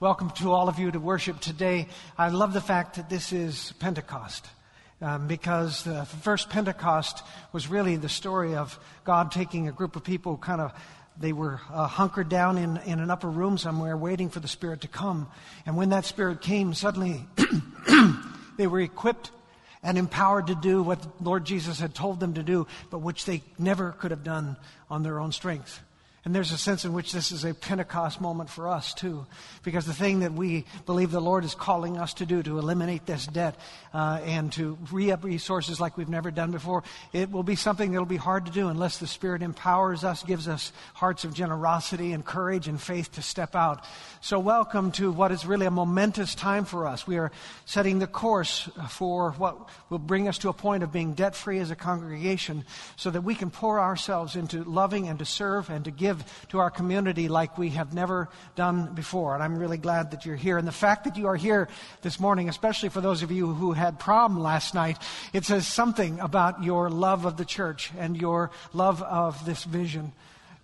Welcome to all of you to worship today. I love the fact that this is Pentecost. Um, because the first Pentecost was really the story of God taking a group of people kind of they were uh, hunkered down in, in an upper room somewhere waiting for the Spirit to come. And when that Spirit came, suddenly they were equipped and empowered to do what Lord Jesus had told them to do, but which they never could have done on their own strength. And there's a sense in which this is a Pentecost moment for us, too. Because the thing that we believe the Lord is calling us to do, to eliminate this debt uh, and to re up resources like we've never done before, it will be something that will be hard to do unless the Spirit empowers us, gives us hearts of generosity and courage and faith to step out. So, welcome to what is really a momentous time for us. We are setting the course for what will bring us to a point of being debt free as a congregation so that we can pour ourselves into loving and to serve and to give give to our community like we have never done before. And I'm really glad that you're here. And the fact that you are here this morning, especially for those of you who had prom last night, it says something about your love of the church and your love of this vision.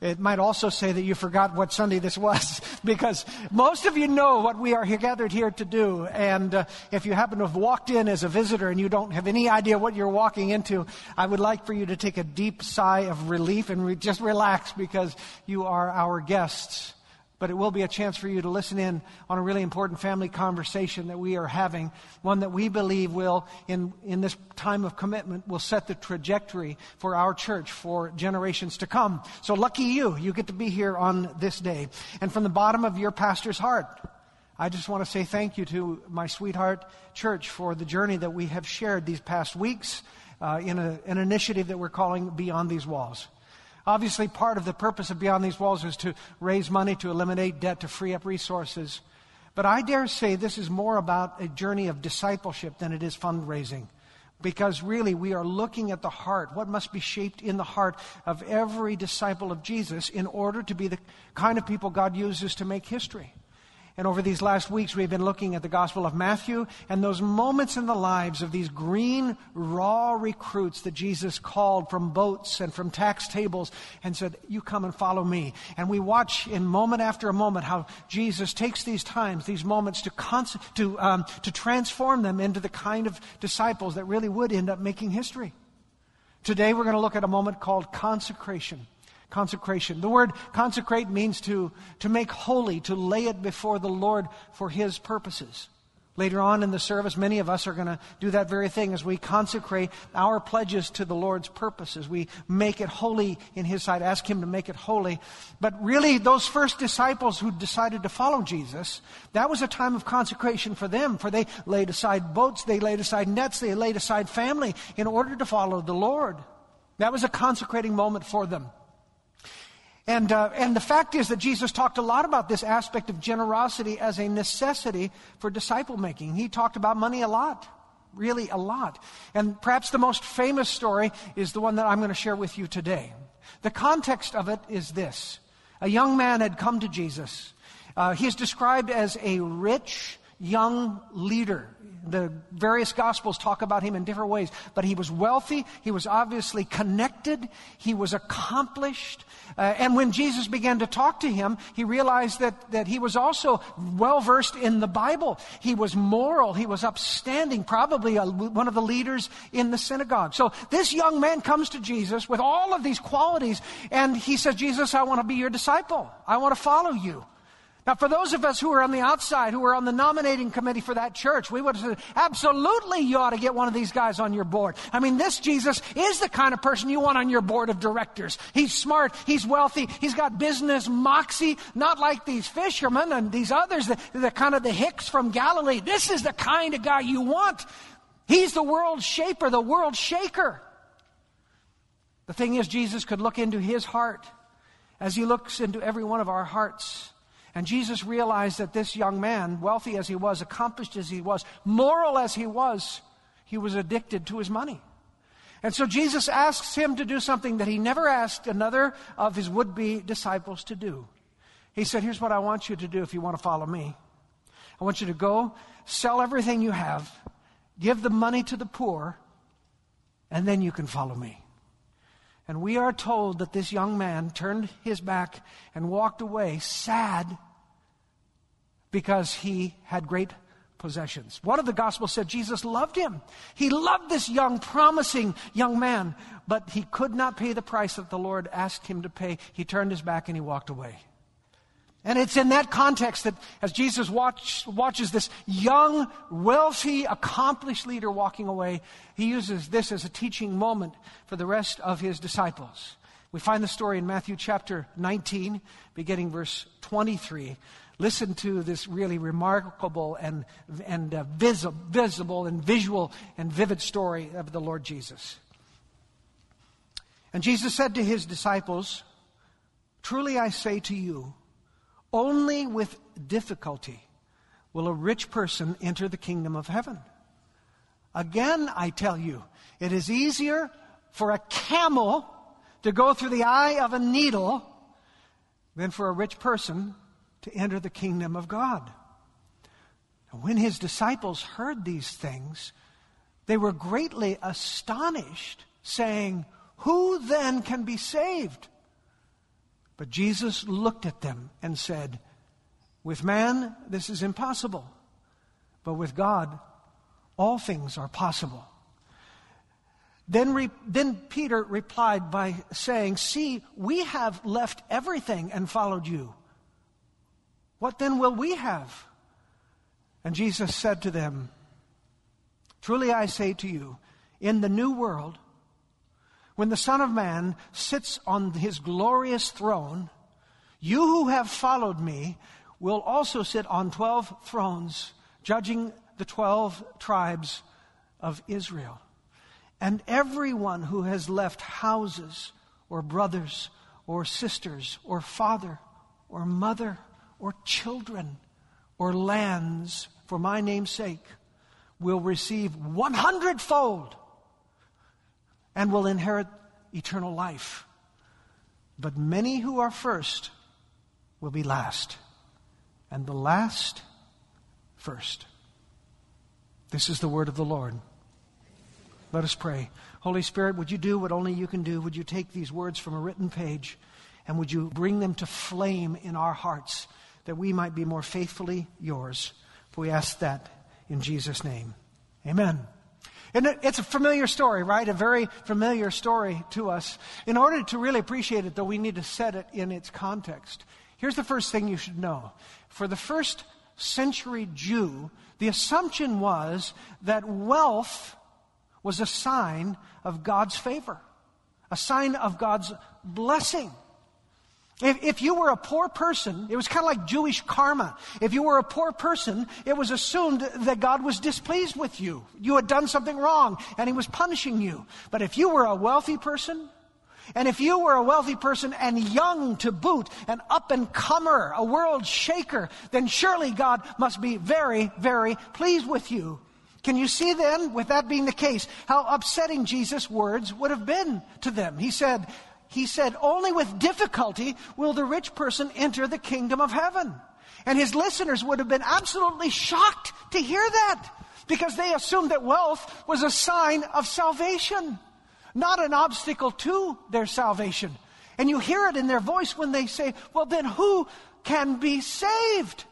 It might also say that you forgot what Sunday this was, because most of you know what we are here, gathered here to do. And uh, if you happen to have walked in as a visitor and you don't have any idea what you're walking into, I would like for you to take a deep sigh of relief and re- just relax because you are our guests but it will be a chance for you to listen in on a really important family conversation that we are having, one that we believe will, in, in this time of commitment, will set the trajectory for our church for generations to come. So lucky you, you get to be here on this day. And from the bottom of your pastor's heart, I just want to say thank you to my sweetheart church for the journey that we have shared these past weeks uh, in a, an initiative that we're calling Beyond These Walls. Obviously, part of the purpose of Beyond These Walls is to raise money, to eliminate debt, to free up resources. But I dare say this is more about a journey of discipleship than it is fundraising. Because really, we are looking at the heart, what must be shaped in the heart of every disciple of Jesus in order to be the kind of people God uses to make history. And over these last weeks, we've been looking at the Gospel of Matthew and those moments in the lives of these green, raw recruits that Jesus called from boats and from tax tables and said, You come and follow me. And we watch in moment after moment how Jesus takes these times, these moments, to, cons- to, um, to transform them into the kind of disciples that really would end up making history. Today, we're going to look at a moment called consecration consecration. The word consecrate means to, to make holy, to lay it before the Lord for His purposes. Later on in the service, many of us are going to do that very thing as we consecrate our pledges to the Lord's purposes. We make it holy in His sight, ask Him to make it holy. But really, those first disciples who decided to follow Jesus, that was a time of consecration for them, for they laid aside boats, they laid aside nets, they laid aside family in order to follow the Lord. That was a consecrating moment for them. And, uh, and the fact is that Jesus talked a lot about this aspect of generosity as a necessity for disciple making. He talked about money a lot, really a lot. And perhaps the most famous story is the one that I'm going to share with you today. The context of it is this a young man had come to Jesus. Uh, he is described as a rich young leader the various gospels talk about him in different ways, but he was wealthy, he was obviously connected, he was accomplished. Uh, and when Jesus began to talk to him, he realized that, that he was also well versed in the Bible. He was moral, he was upstanding, probably a, one of the leaders in the synagogue. So this young man comes to Jesus with all of these qualities, and he says, Jesus, I want to be your disciple, I want to follow you. Now, for those of us who are on the outside, who are on the nominating committee for that church, we would have said, absolutely, you ought to get one of these guys on your board. I mean, this Jesus is the kind of person you want on your board of directors. He's smart, he's wealthy, he's got business moxie, not like these fishermen and these others, the, the kind of the hicks from Galilee. This is the kind of guy you want. He's the world shaper, the world shaker. The thing is, Jesus could look into his heart as he looks into every one of our hearts. And Jesus realized that this young man, wealthy as he was, accomplished as he was, moral as he was, he was addicted to his money. And so Jesus asks him to do something that he never asked another of his would be disciples to do. He said, Here's what I want you to do if you want to follow me. I want you to go, sell everything you have, give the money to the poor, and then you can follow me. And we are told that this young man turned his back and walked away sad because he had great possessions. One of the Gospels said Jesus loved him. He loved this young, promising young man, but he could not pay the price that the Lord asked him to pay. He turned his back and he walked away. And it's in that context that as Jesus watch, watches this young, wealthy, accomplished leader walking away, he uses this as a teaching moment for the rest of his disciples. We find the story in Matthew chapter 19, beginning verse 23. Listen to this really remarkable and, and uh, visi- visible and visual and vivid story of the Lord Jesus. And Jesus said to his disciples, Truly I say to you, only with difficulty will a rich person enter the kingdom of heaven. Again, I tell you, it is easier for a camel to go through the eye of a needle than for a rich person to enter the kingdom of God. When his disciples heard these things, they were greatly astonished, saying, Who then can be saved? But Jesus looked at them and said, With man, this is impossible, but with God, all things are possible. Then, re, then Peter replied by saying, See, we have left everything and followed you. What then will we have? And Jesus said to them, Truly I say to you, in the new world, when the Son of Man sits on his glorious throne, you who have followed me will also sit on 12 thrones, judging the 12 tribes of Israel. And everyone who has left houses or brothers or sisters or father or mother or children or lands for my name's sake will receive 100 fold and will inherit eternal life. But many who are first will be last, and the last first. This is the word of the Lord. Let us pray. Holy Spirit, would you do what only you can do? Would you take these words from a written page and would you bring them to flame in our hearts that we might be more faithfully yours? For we ask that in Jesus' name. Amen. And it's a familiar story, right? A very familiar story to us. In order to really appreciate it, though, we need to set it in its context. Here's the first thing you should know. For the first century Jew, the assumption was that wealth was a sign of God's favor, a sign of God's blessing. If, if, you were a poor person, it was kind of like Jewish karma. If you were a poor person, it was assumed that God was displeased with you. You had done something wrong and He was punishing you. But if you were a wealthy person, and if you were a wealthy person and young to boot, an up and comer, a world shaker, then surely God must be very, very pleased with you. Can you see then, with that being the case, how upsetting Jesus' words would have been to them? He said, he said, only with difficulty will the rich person enter the kingdom of heaven. And his listeners would have been absolutely shocked to hear that because they assumed that wealth was a sign of salvation, not an obstacle to their salvation. And you hear it in their voice when they say, well, then who can be saved?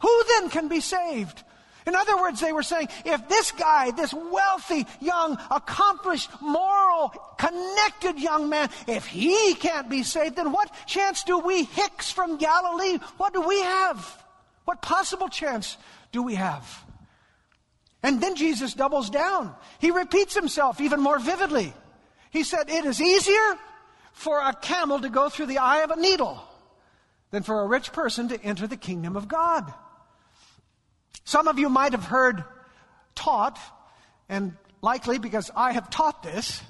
Who then can be saved? In other words, they were saying, if this guy, this wealthy, young, accomplished, moral, connected young man, if he can't be saved, then what chance do we Hicks from Galilee, what do we have? What possible chance do we have? And then Jesus doubles down. He repeats himself even more vividly. He said, it is easier for a camel to go through the eye of a needle than for a rich person to enter the kingdom of God. Some of you might have heard taught, and likely because I have taught this,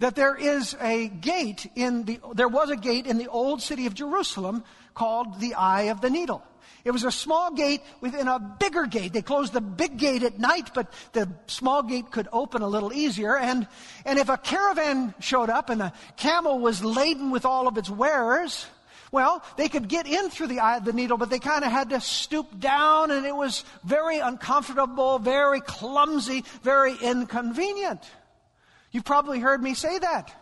that there is a gate in the, there was a gate in the old city of Jerusalem called the Eye of the Needle. It was a small gate within a bigger gate. They closed the big gate at night, but the small gate could open a little easier. And, and if a caravan showed up and a camel was laden with all of its wares, well, they could get in through the eye of the needle, but they kind of had to stoop down, and it was very uncomfortable, very clumsy, very inconvenient. You've probably heard me say that.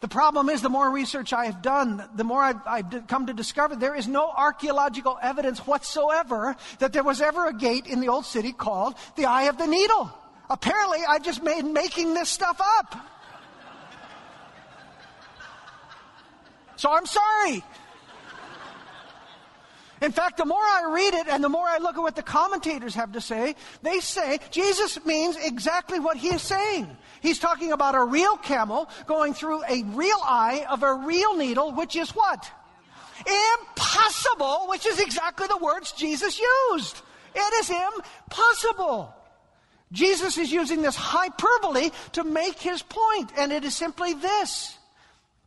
The problem is, the more research I have done, the more I've, I've, come to discover there is no archaeological evidence whatsoever that there was ever a gate in the old city called the Eye of the Needle. Apparently, I just made making this stuff up. So I'm sorry. In fact, the more I read it and the more I look at what the commentators have to say, they say Jesus means exactly what he is saying. He's talking about a real camel going through a real eye of a real needle, which is what? Impossible, which is exactly the words Jesus used. It is impossible. Jesus is using this hyperbole to make his point, and it is simply this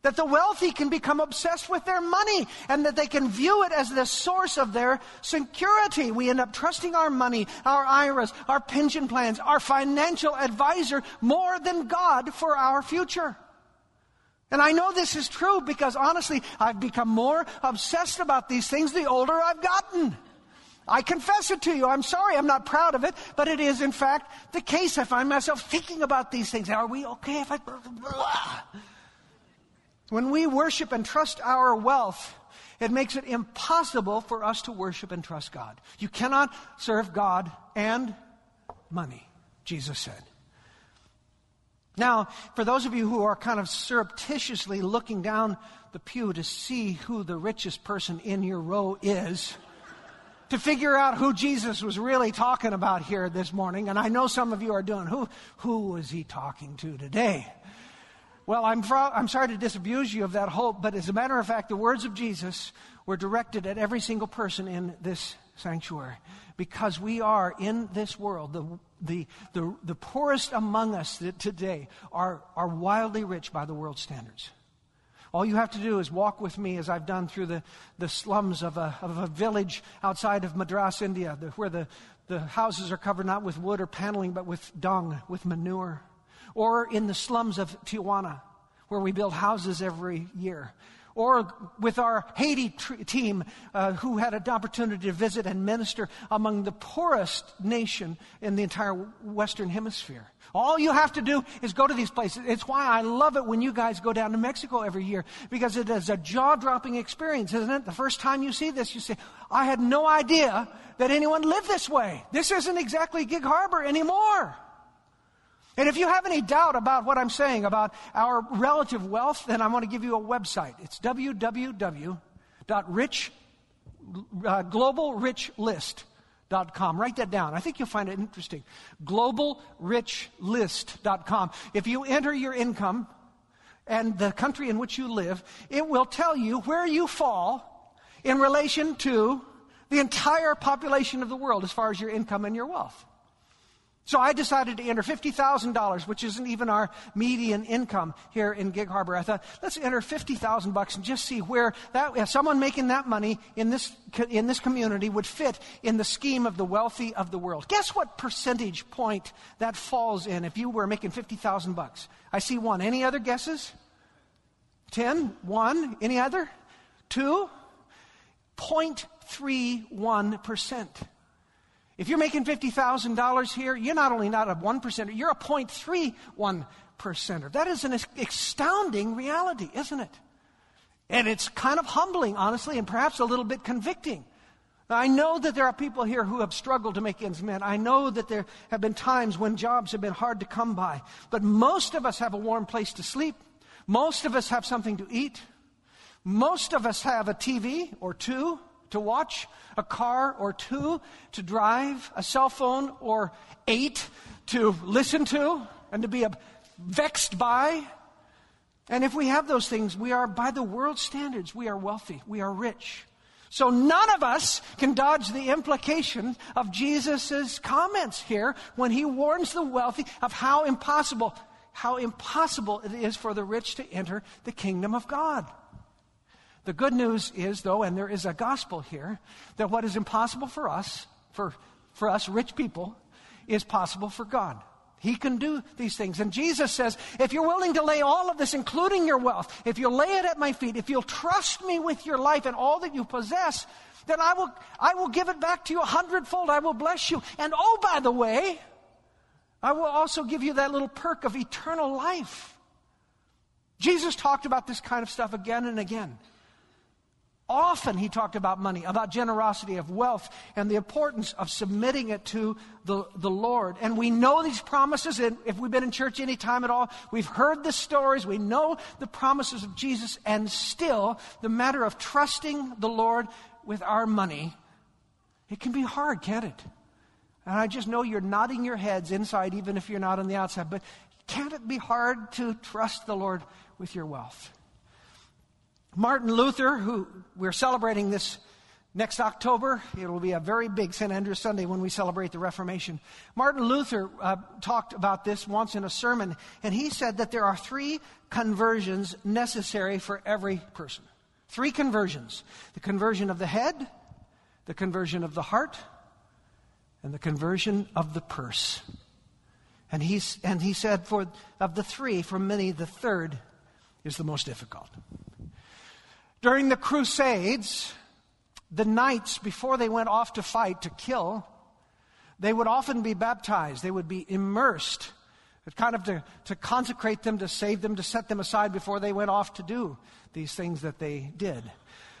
that the wealthy can become obsessed with their money and that they can view it as the source of their security. We end up trusting our money, our IRAs, our pension plans, our financial advisor more than God for our future. And I know this is true because honestly, I've become more obsessed about these things the older I've gotten. I confess it to you. I'm sorry. I'm not proud of it, but it is in fact the case. I find myself thinking about these things. Are we okay if I. When we worship and trust our wealth, it makes it impossible for us to worship and trust God. You cannot serve God and money, Jesus said. Now, for those of you who are kind of surreptitiously looking down the pew to see who the richest person in your row is, to figure out who Jesus was really talking about here this morning, and I know some of you are doing, who, who was he talking to today? Well, I'm, I'm sorry to disabuse you of that hope, but as a matter of fact, the words of Jesus were directed at every single person in this sanctuary because we are in this world. The, the, the, the poorest among us today are, are wildly rich by the world standards. All you have to do is walk with me as I've done through the, the slums of a, of a village outside of Madras, India, the, where the, the houses are covered not with wood or paneling, but with dung, with manure or in the slums of Tijuana, where we build houses every year, or with our Haiti tr- team uh, who had an opportunity to visit and minister among the poorest nation in the entire Western Hemisphere. All you have to do is go to these places. It's why I love it when you guys go down to Mexico every year because it is a jaw dropping experience, isn't it? The first time you see this, you say, I had no idea that anyone lived this way. This isn't exactly Gig Harbor anymore. And if you have any doubt about what I'm saying about our relative wealth, then I want to give you a website. It's www.globalrichlist.com. Uh, Write that down. I think you'll find it interesting. Globalrichlist.com. If you enter your income and the country in which you live, it will tell you where you fall in relation to the entire population of the world as far as your income and your wealth. So I decided to enter $50,000, which isn't even our median income here in Gig Harbor. I thought, let's enter 50,000 bucks and just see where that, someone making that money in this, in this community would fit in the scheme of the wealthy of the world. Guess what percentage point that falls in if you were making 50,000 bucks? I see one. Any other guesses? 10? One? Any other? Two? 0.31%. If you're making $50,000 here, you're not only not a 1%, you're a 0.31 percenter. That is an astounding reality, isn't it? And it's kind of humbling, honestly, and perhaps a little bit convicting. I know that there are people here who have struggled to make ends meet. I know that there have been times when jobs have been hard to come by. But most of us have a warm place to sleep. Most of us have something to eat. Most of us have a TV or two to watch, a car or two to drive, a cell phone or eight to listen to and to be vexed by. And if we have those things, we are, by the world standards, we are wealthy, we are rich. So none of us can dodge the implication of Jesus' comments here when he warns the wealthy of how impossible, how impossible it is for the rich to enter the kingdom of God. The good news is, though, and there is a gospel here, that what is impossible for us, for, for us rich people, is possible for God. He can do these things. And Jesus says, if you're willing to lay all of this, including your wealth, if you'll lay it at my feet, if you'll trust me with your life and all that you possess, then I will, I will give it back to you a hundredfold. I will bless you. And oh, by the way, I will also give you that little perk of eternal life. Jesus talked about this kind of stuff again and again. Often he talked about money, about generosity, of wealth, and the importance of submitting it to the, the Lord. And we know these promises, and if we've been in church any time at all, we've heard the stories, we know the promises of Jesus, and still, the matter of trusting the Lord with our money, it can be hard, can't it? And I just know you're nodding your heads inside, even if you're not on the outside, but can't it be hard to trust the Lord with your wealth? Martin Luther, who we're celebrating this next October, it will be a very big St. Andrew's Sunday when we celebrate the Reformation. Martin Luther uh, talked about this once in a sermon, and he said that there are three conversions necessary for every person. Three conversions the conversion of the head, the conversion of the heart, and the conversion of the purse. And, he's, and he said, for, of the three, for many, the third is the most difficult. During the Crusades, the knights, before they went off to fight, to kill, they would often be baptized. They would be immersed, kind of to, to consecrate them, to save them, to set them aside before they went off to do these things that they did.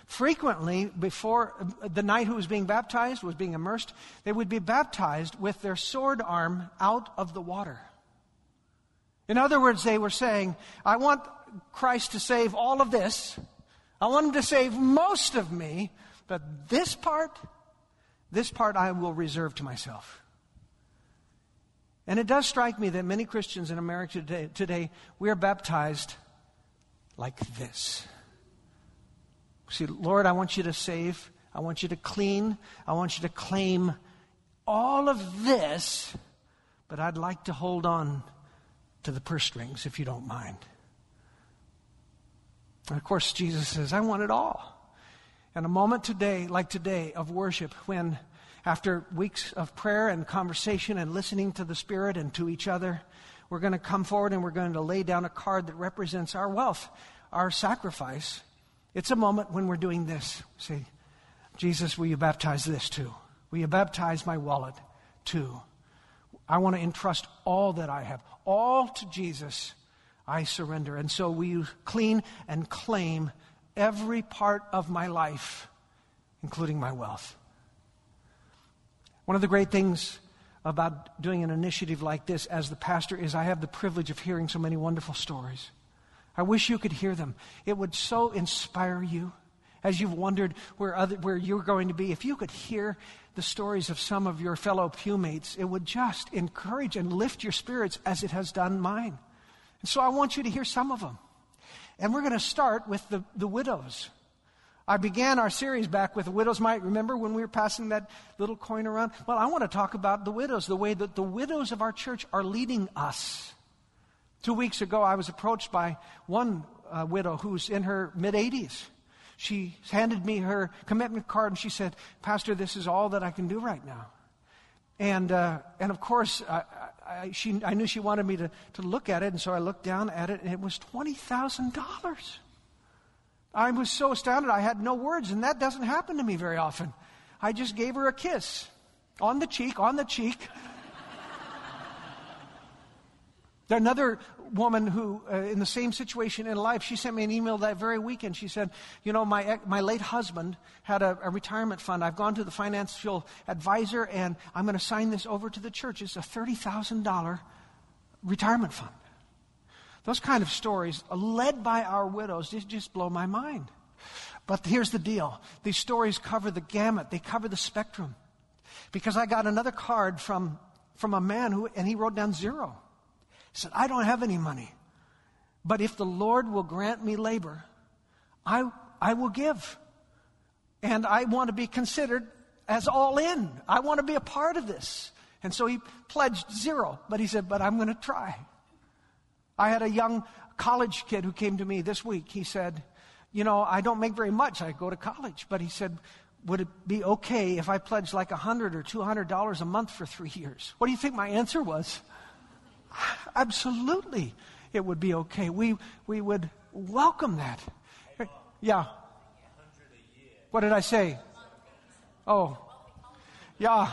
Frequently, before the knight who was being baptized was being immersed, they would be baptized with their sword arm out of the water. In other words, they were saying, I want Christ to save all of this, I want him to save most of me, but this part, this part I will reserve to myself. And it does strike me that many Christians in America today, today we are baptized like this. See, Lord, I want you to save, I want you to clean, I want you to claim all of this, but I'd like to hold on to the purse strings if you don't mind. And of course, Jesus says, I want it all. And a moment today, like today, of worship, when after weeks of prayer and conversation and listening to the Spirit and to each other, we're going to come forward and we're going to lay down a card that represents our wealth, our sacrifice. It's a moment when we're doing this. Say, Jesus, will you baptize this too? Will you baptize my wallet too? I want to entrust all that I have, all to Jesus I surrender. And so we clean and claim every part of my life, including my wealth. One of the great things about doing an initiative like this as the pastor is I have the privilege of hearing so many wonderful stories. I wish you could hear them. It would so inspire you as you've wondered where, other, where you're going to be. If you could hear the stories of some of your fellow pewmates, it would just encourage and lift your spirits as it has done mine. So I want you to hear some of them. And we're going to start with the, the widows. I began our series back with the widows' mite. Remember when we were passing that little coin around? Well, I want to talk about the widows, the way that the widows of our church are leading us. Two weeks ago, I was approached by one uh, widow who's in her mid 80s. She handed me her commitment card and she said, Pastor, this is all that I can do right now. And, uh, and of course, I, I, she, I knew she wanted me to, to look at it, and so I looked down at it, and it was $20,000. I was so astounded, I had no words, and that doesn't happen to me very often. I just gave her a kiss on the cheek, on the cheek. There another woman who, uh, in the same situation in life, she sent me an email that very weekend. She said, You know, my, my late husband had a, a retirement fund. I've gone to the financial advisor and I'm going to sign this over to the church. It's a $30,000 retirement fund. Those kind of stories, led by our widows, just, just blow my mind. But here's the deal these stories cover the gamut, they cover the spectrum. Because I got another card from, from a man who, and he wrote down zero. He said, I don't have any money. But if the Lord will grant me labor, I, I will give. And I want to be considered as all in. I want to be a part of this. And so he pledged zero, but he said, But I'm going to try. I had a young college kid who came to me this week. He said, You know, I don't make very much. I go to college. But he said, Would it be okay if I pledged like a 100 or $200 a month for three years? What do you think my answer was? Absolutely, it would be okay. We, we would welcome that. Yeah. What did I say? Oh, yeah.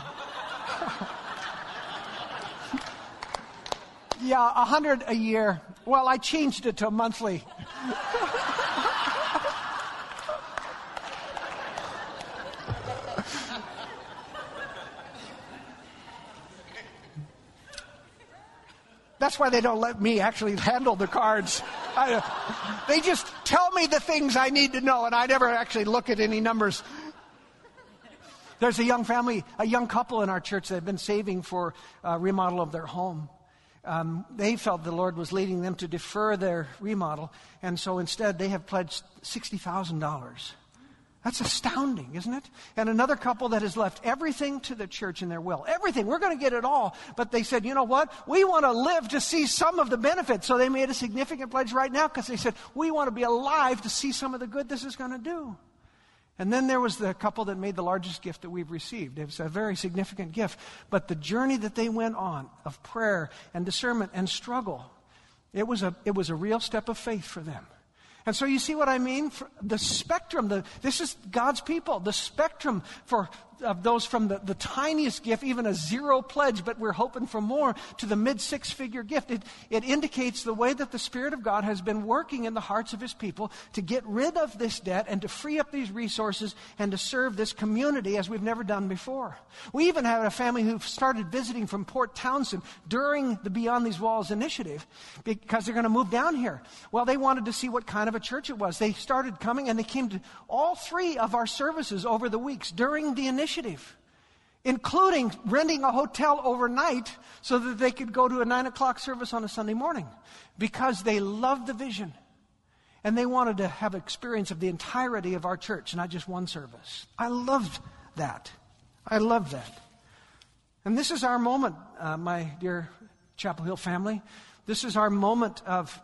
yeah, a hundred a year Well, I changed it to monthly. That's why they don't let me actually handle the cards. I, they just tell me the things I need to know, and I never actually look at any numbers. There's a young family, a young couple in our church that have been saving for a remodel of their home. Um, they felt the Lord was leading them to defer their remodel, and so instead they have pledged $60,000 that's astounding, isn't it? And another couple that has left everything to the church in their will. Everything. We're going to get it all. But they said, you know what? We want to live to see some of the benefits. So they made a significant pledge right now because they said, we want to be alive to see some of the good this is going to do. And then there was the couple that made the largest gift that we've received. It was a very significant gift. But the journey that they went on of prayer and discernment and struggle, it was a, it was a real step of faith for them. And so you see what I mean? For the spectrum, the, this is God's people. The spectrum for of those from the, the tiniest gift, even a zero pledge, but we're hoping for more, to the mid six figure gift. It, it indicates the way that the Spirit of God has been working in the hearts of His people to get rid of this debt and to free up these resources and to serve this community as we've never done before. We even had a family who started visiting from Port Townsend during the Beyond These Walls initiative because they're going to move down here. Well, they wanted to see what kind of a church it was. They started coming and they came to all three of our services over the weeks during the initiative initiative, including renting a hotel overnight so that they could go to a nine o'clock service on a Sunday morning because they loved the vision. And they wanted to have experience of the entirety of our church, not just one service. I loved that. I love that. And this is our moment, uh, my dear Chapel Hill family. This is our moment of,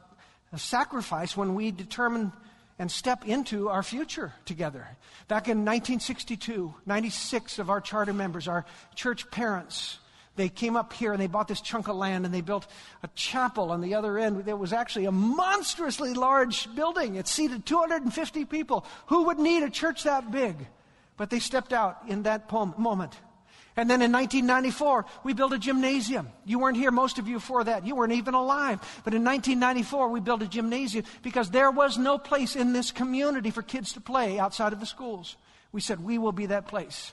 of sacrifice when we determine and step into our future together. Back in 1962, 96 of our charter members, our church parents, they came up here and they bought this chunk of land and they built a chapel on the other end. It was actually a monstrously large building. It seated 250 people. Who would need a church that big? But they stepped out in that moment. And then in 1994, we built a gymnasium. You weren't here, most of you, for that. You weren't even alive. But in 1994, we built a gymnasium because there was no place in this community for kids to play outside of the schools. We said, we will be that place.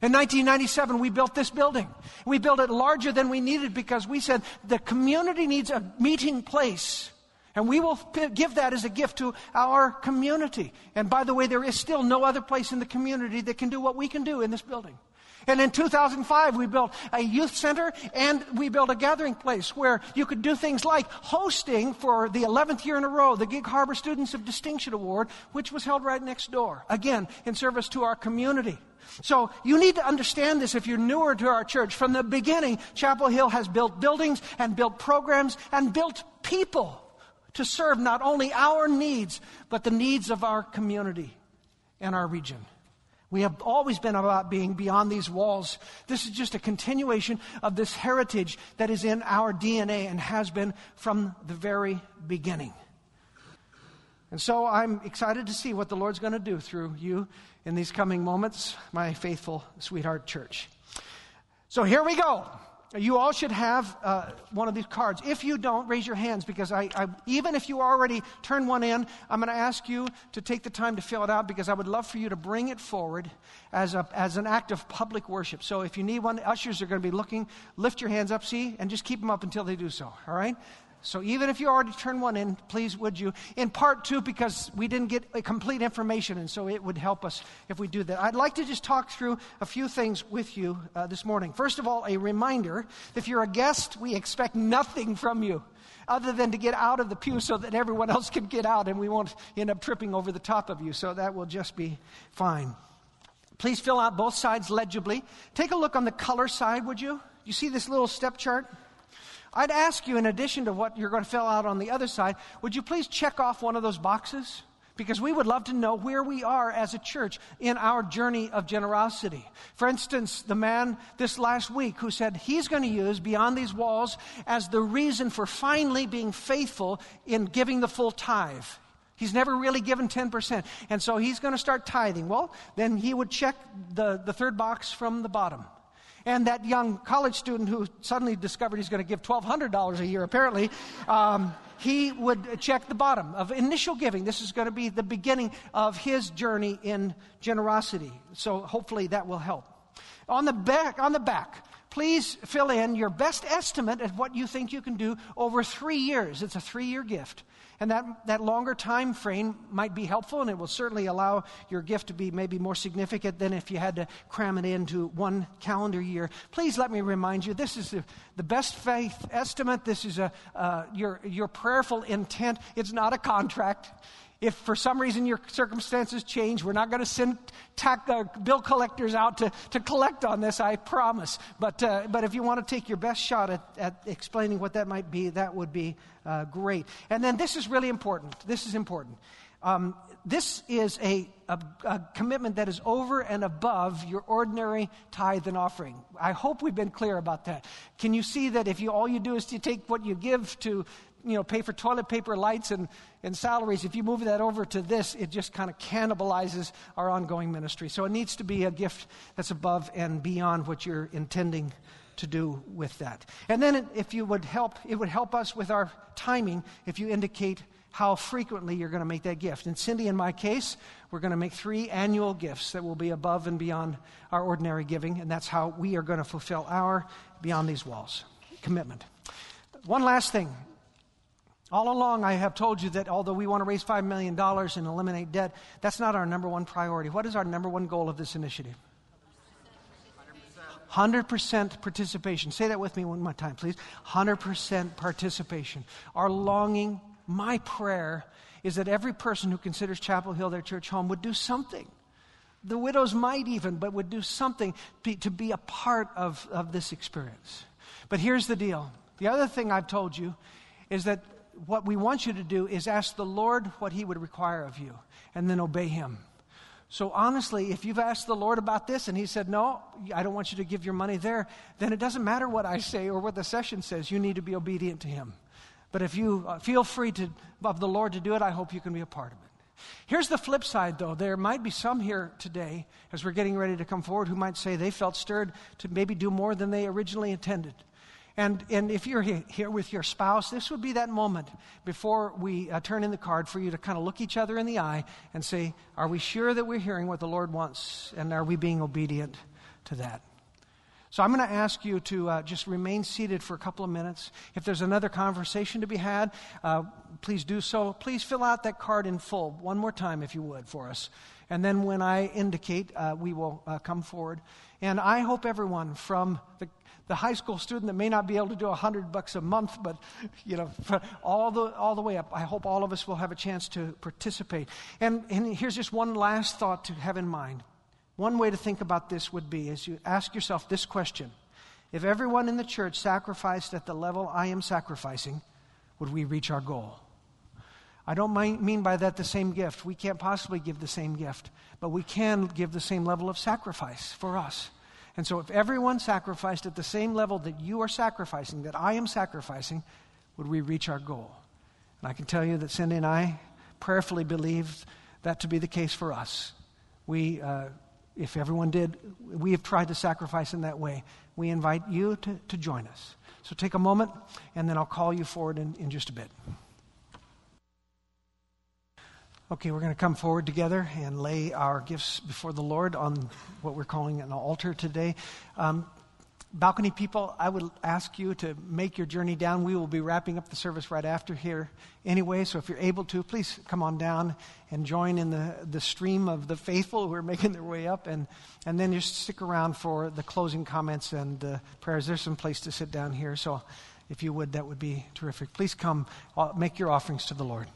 In 1997, we built this building. We built it larger than we needed because we said the community needs a meeting place. And we will give that as a gift to our community. And by the way, there is still no other place in the community that can do what we can do in this building. And in 2005, we built a youth center and we built a gathering place where you could do things like hosting for the 11th year in a row the Gig Harbor Students of Distinction Award, which was held right next door. Again, in service to our community. So you need to understand this if you're newer to our church. From the beginning, Chapel Hill has built buildings and built programs and built people to serve not only our needs, but the needs of our community and our region. We have always been about being beyond these walls. This is just a continuation of this heritage that is in our DNA and has been from the very beginning. And so I'm excited to see what the Lord's going to do through you in these coming moments, my faithful sweetheart church. So here we go. You all should have uh, one of these cards. If you don't, raise your hands because I, I even if you already turned one in, I'm going to ask you to take the time to fill it out because I would love for you to bring it forward as, a, as an act of public worship. So if you need one, ushers are going to be looking. Lift your hands up, see, and just keep them up until they do so. All right? So even if you already turned one in, please would you? In part two, because we didn't get a complete information, and so it would help us if we do that. I'd like to just talk through a few things with you uh, this morning. First of all, a reminder if you're a guest, we expect nothing from you other than to get out of the pew so that everyone else can get out and we won't end up tripping over the top of you. So that will just be fine. Please fill out both sides legibly. Take a look on the color side, would you? You see this little step chart? I'd ask you, in addition to what you're going to fill out on the other side, would you please check off one of those boxes? Because we would love to know where we are as a church in our journey of generosity. For instance, the man this last week who said he's going to use Beyond These Walls as the reason for finally being faithful in giving the full tithe. He's never really given 10%. And so he's going to start tithing. Well, then he would check the, the third box from the bottom. And that young college student who suddenly discovered he's going to give $1,200 a year, apparently, um, he would check the bottom of initial giving. This is going to be the beginning of his journey in generosity. So hopefully that will help. On the back, on the back, please fill in your best estimate of what you think you can do over three years. It's a three year gift. And that, that longer time frame might be helpful, and it will certainly allow your gift to be maybe more significant than if you had to cram it into one calendar year. Please let me remind you this is the, the best faith estimate. This is a, uh, your, your prayerful intent. It's not a contract. If for some reason your circumstances change, we're not going to send tax, uh, bill collectors out to, to collect on this, I promise. But, uh, but if you want to take your best shot at, at explaining what that might be, that would be uh, great. And then this is really important. This is important. Um, this is a, a, a, commitment that is over and above your ordinary tithe and offering. I hope we've been clear about that. Can you see that if you, all you do is to take what you give to you know, pay for toilet paper, lights, and, and salaries, if you move that over to this, it just kind of cannibalizes our ongoing ministry. So it needs to be a gift that's above and beyond what you're intending to do with that. And then if you would help, it would help us with our timing if you indicate how frequently you're going to make that gift. And Cindy in my case, we're going to make three annual gifts that will be above and beyond our ordinary giving, and that's how we are going to fulfill our beyond these walls commitment. One last thing all along, I have told you that although we want to raise $5 million and eliminate debt, that's not our number one priority. What is our number one goal of this initiative? 100% participation. Say that with me one more time, please. 100% participation. Our longing, my prayer, is that every person who considers Chapel Hill their church home would do something. The widows might even, but would do something to be a part of, of this experience. But here's the deal the other thing I've told you is that what we want you to do is ask the Lord what He would require of you and then obey Him. So, honestly, if you've asked the Lord about this and He said, No, I don't want you to give your money there, then it doesn't matter what I say or what the session says. You need to be obedient to Him. But if you uh, feel free to, of the Lord to do it, I hope you can be a part of it. Here's the flip side, though. There might be some here today, as we're getting ready to come forward, who might say they felt stirred to maybe do more than they originally intended. And, and if you're here with your spouse, this would be that moment before we uh, turn in the card for you to kind of look each other in the eye and say, Are we sure that we're hearing what the Lord wants? And are we being obedient to that? So I'm going to ask you to uh, just remain seated for a couple of minutes. If there's another conversation to be had, uh, please do so. Please fill out that card in full one more time, if you would, for us. And then when I indicate, uh, we will uh, come forward. And I hope everyone from the the high school student that may not be able to do a hundred bucks a month, but you know, all the all the way up. I hope all of us will have a chance to participate. And and here's just one last thought to have in mind. One way to think about this would be as you ask yourself this question: If everyone in the church sacrificed at the level I am sacrificing, would we reach our goal? I don't mean by that the same gift. We can't possibly give the same gift, but we can give the same level of sacrifice for us. And so, if everyone sacrificed at the same level that you are sacrificing, that I am sacrificing, would we reach our goal? And I can tell you that Cindy and I prayerfully believe that to be the case for us. We, uh, if everyone did, we have tried to sacrifice in that way. We invite you to, to join us. So take a moment, and then I'll call you forward in, in just a bit. Okay, we're going to come forward together and lay our gifts before the Lord on what we're calling an altar today. Um, balcony people, I would ask you to make your journey down. We will be wrapping up the service right after here anyway, so if you're able to, please come on down and join in the, the stream of the faithful who are making their way up, and, and then just stick around for the closing comments and uh, prayers. There's some place to sit down here, so if you would, that would be terrific. Please come, uh, make your offerings to the Lord.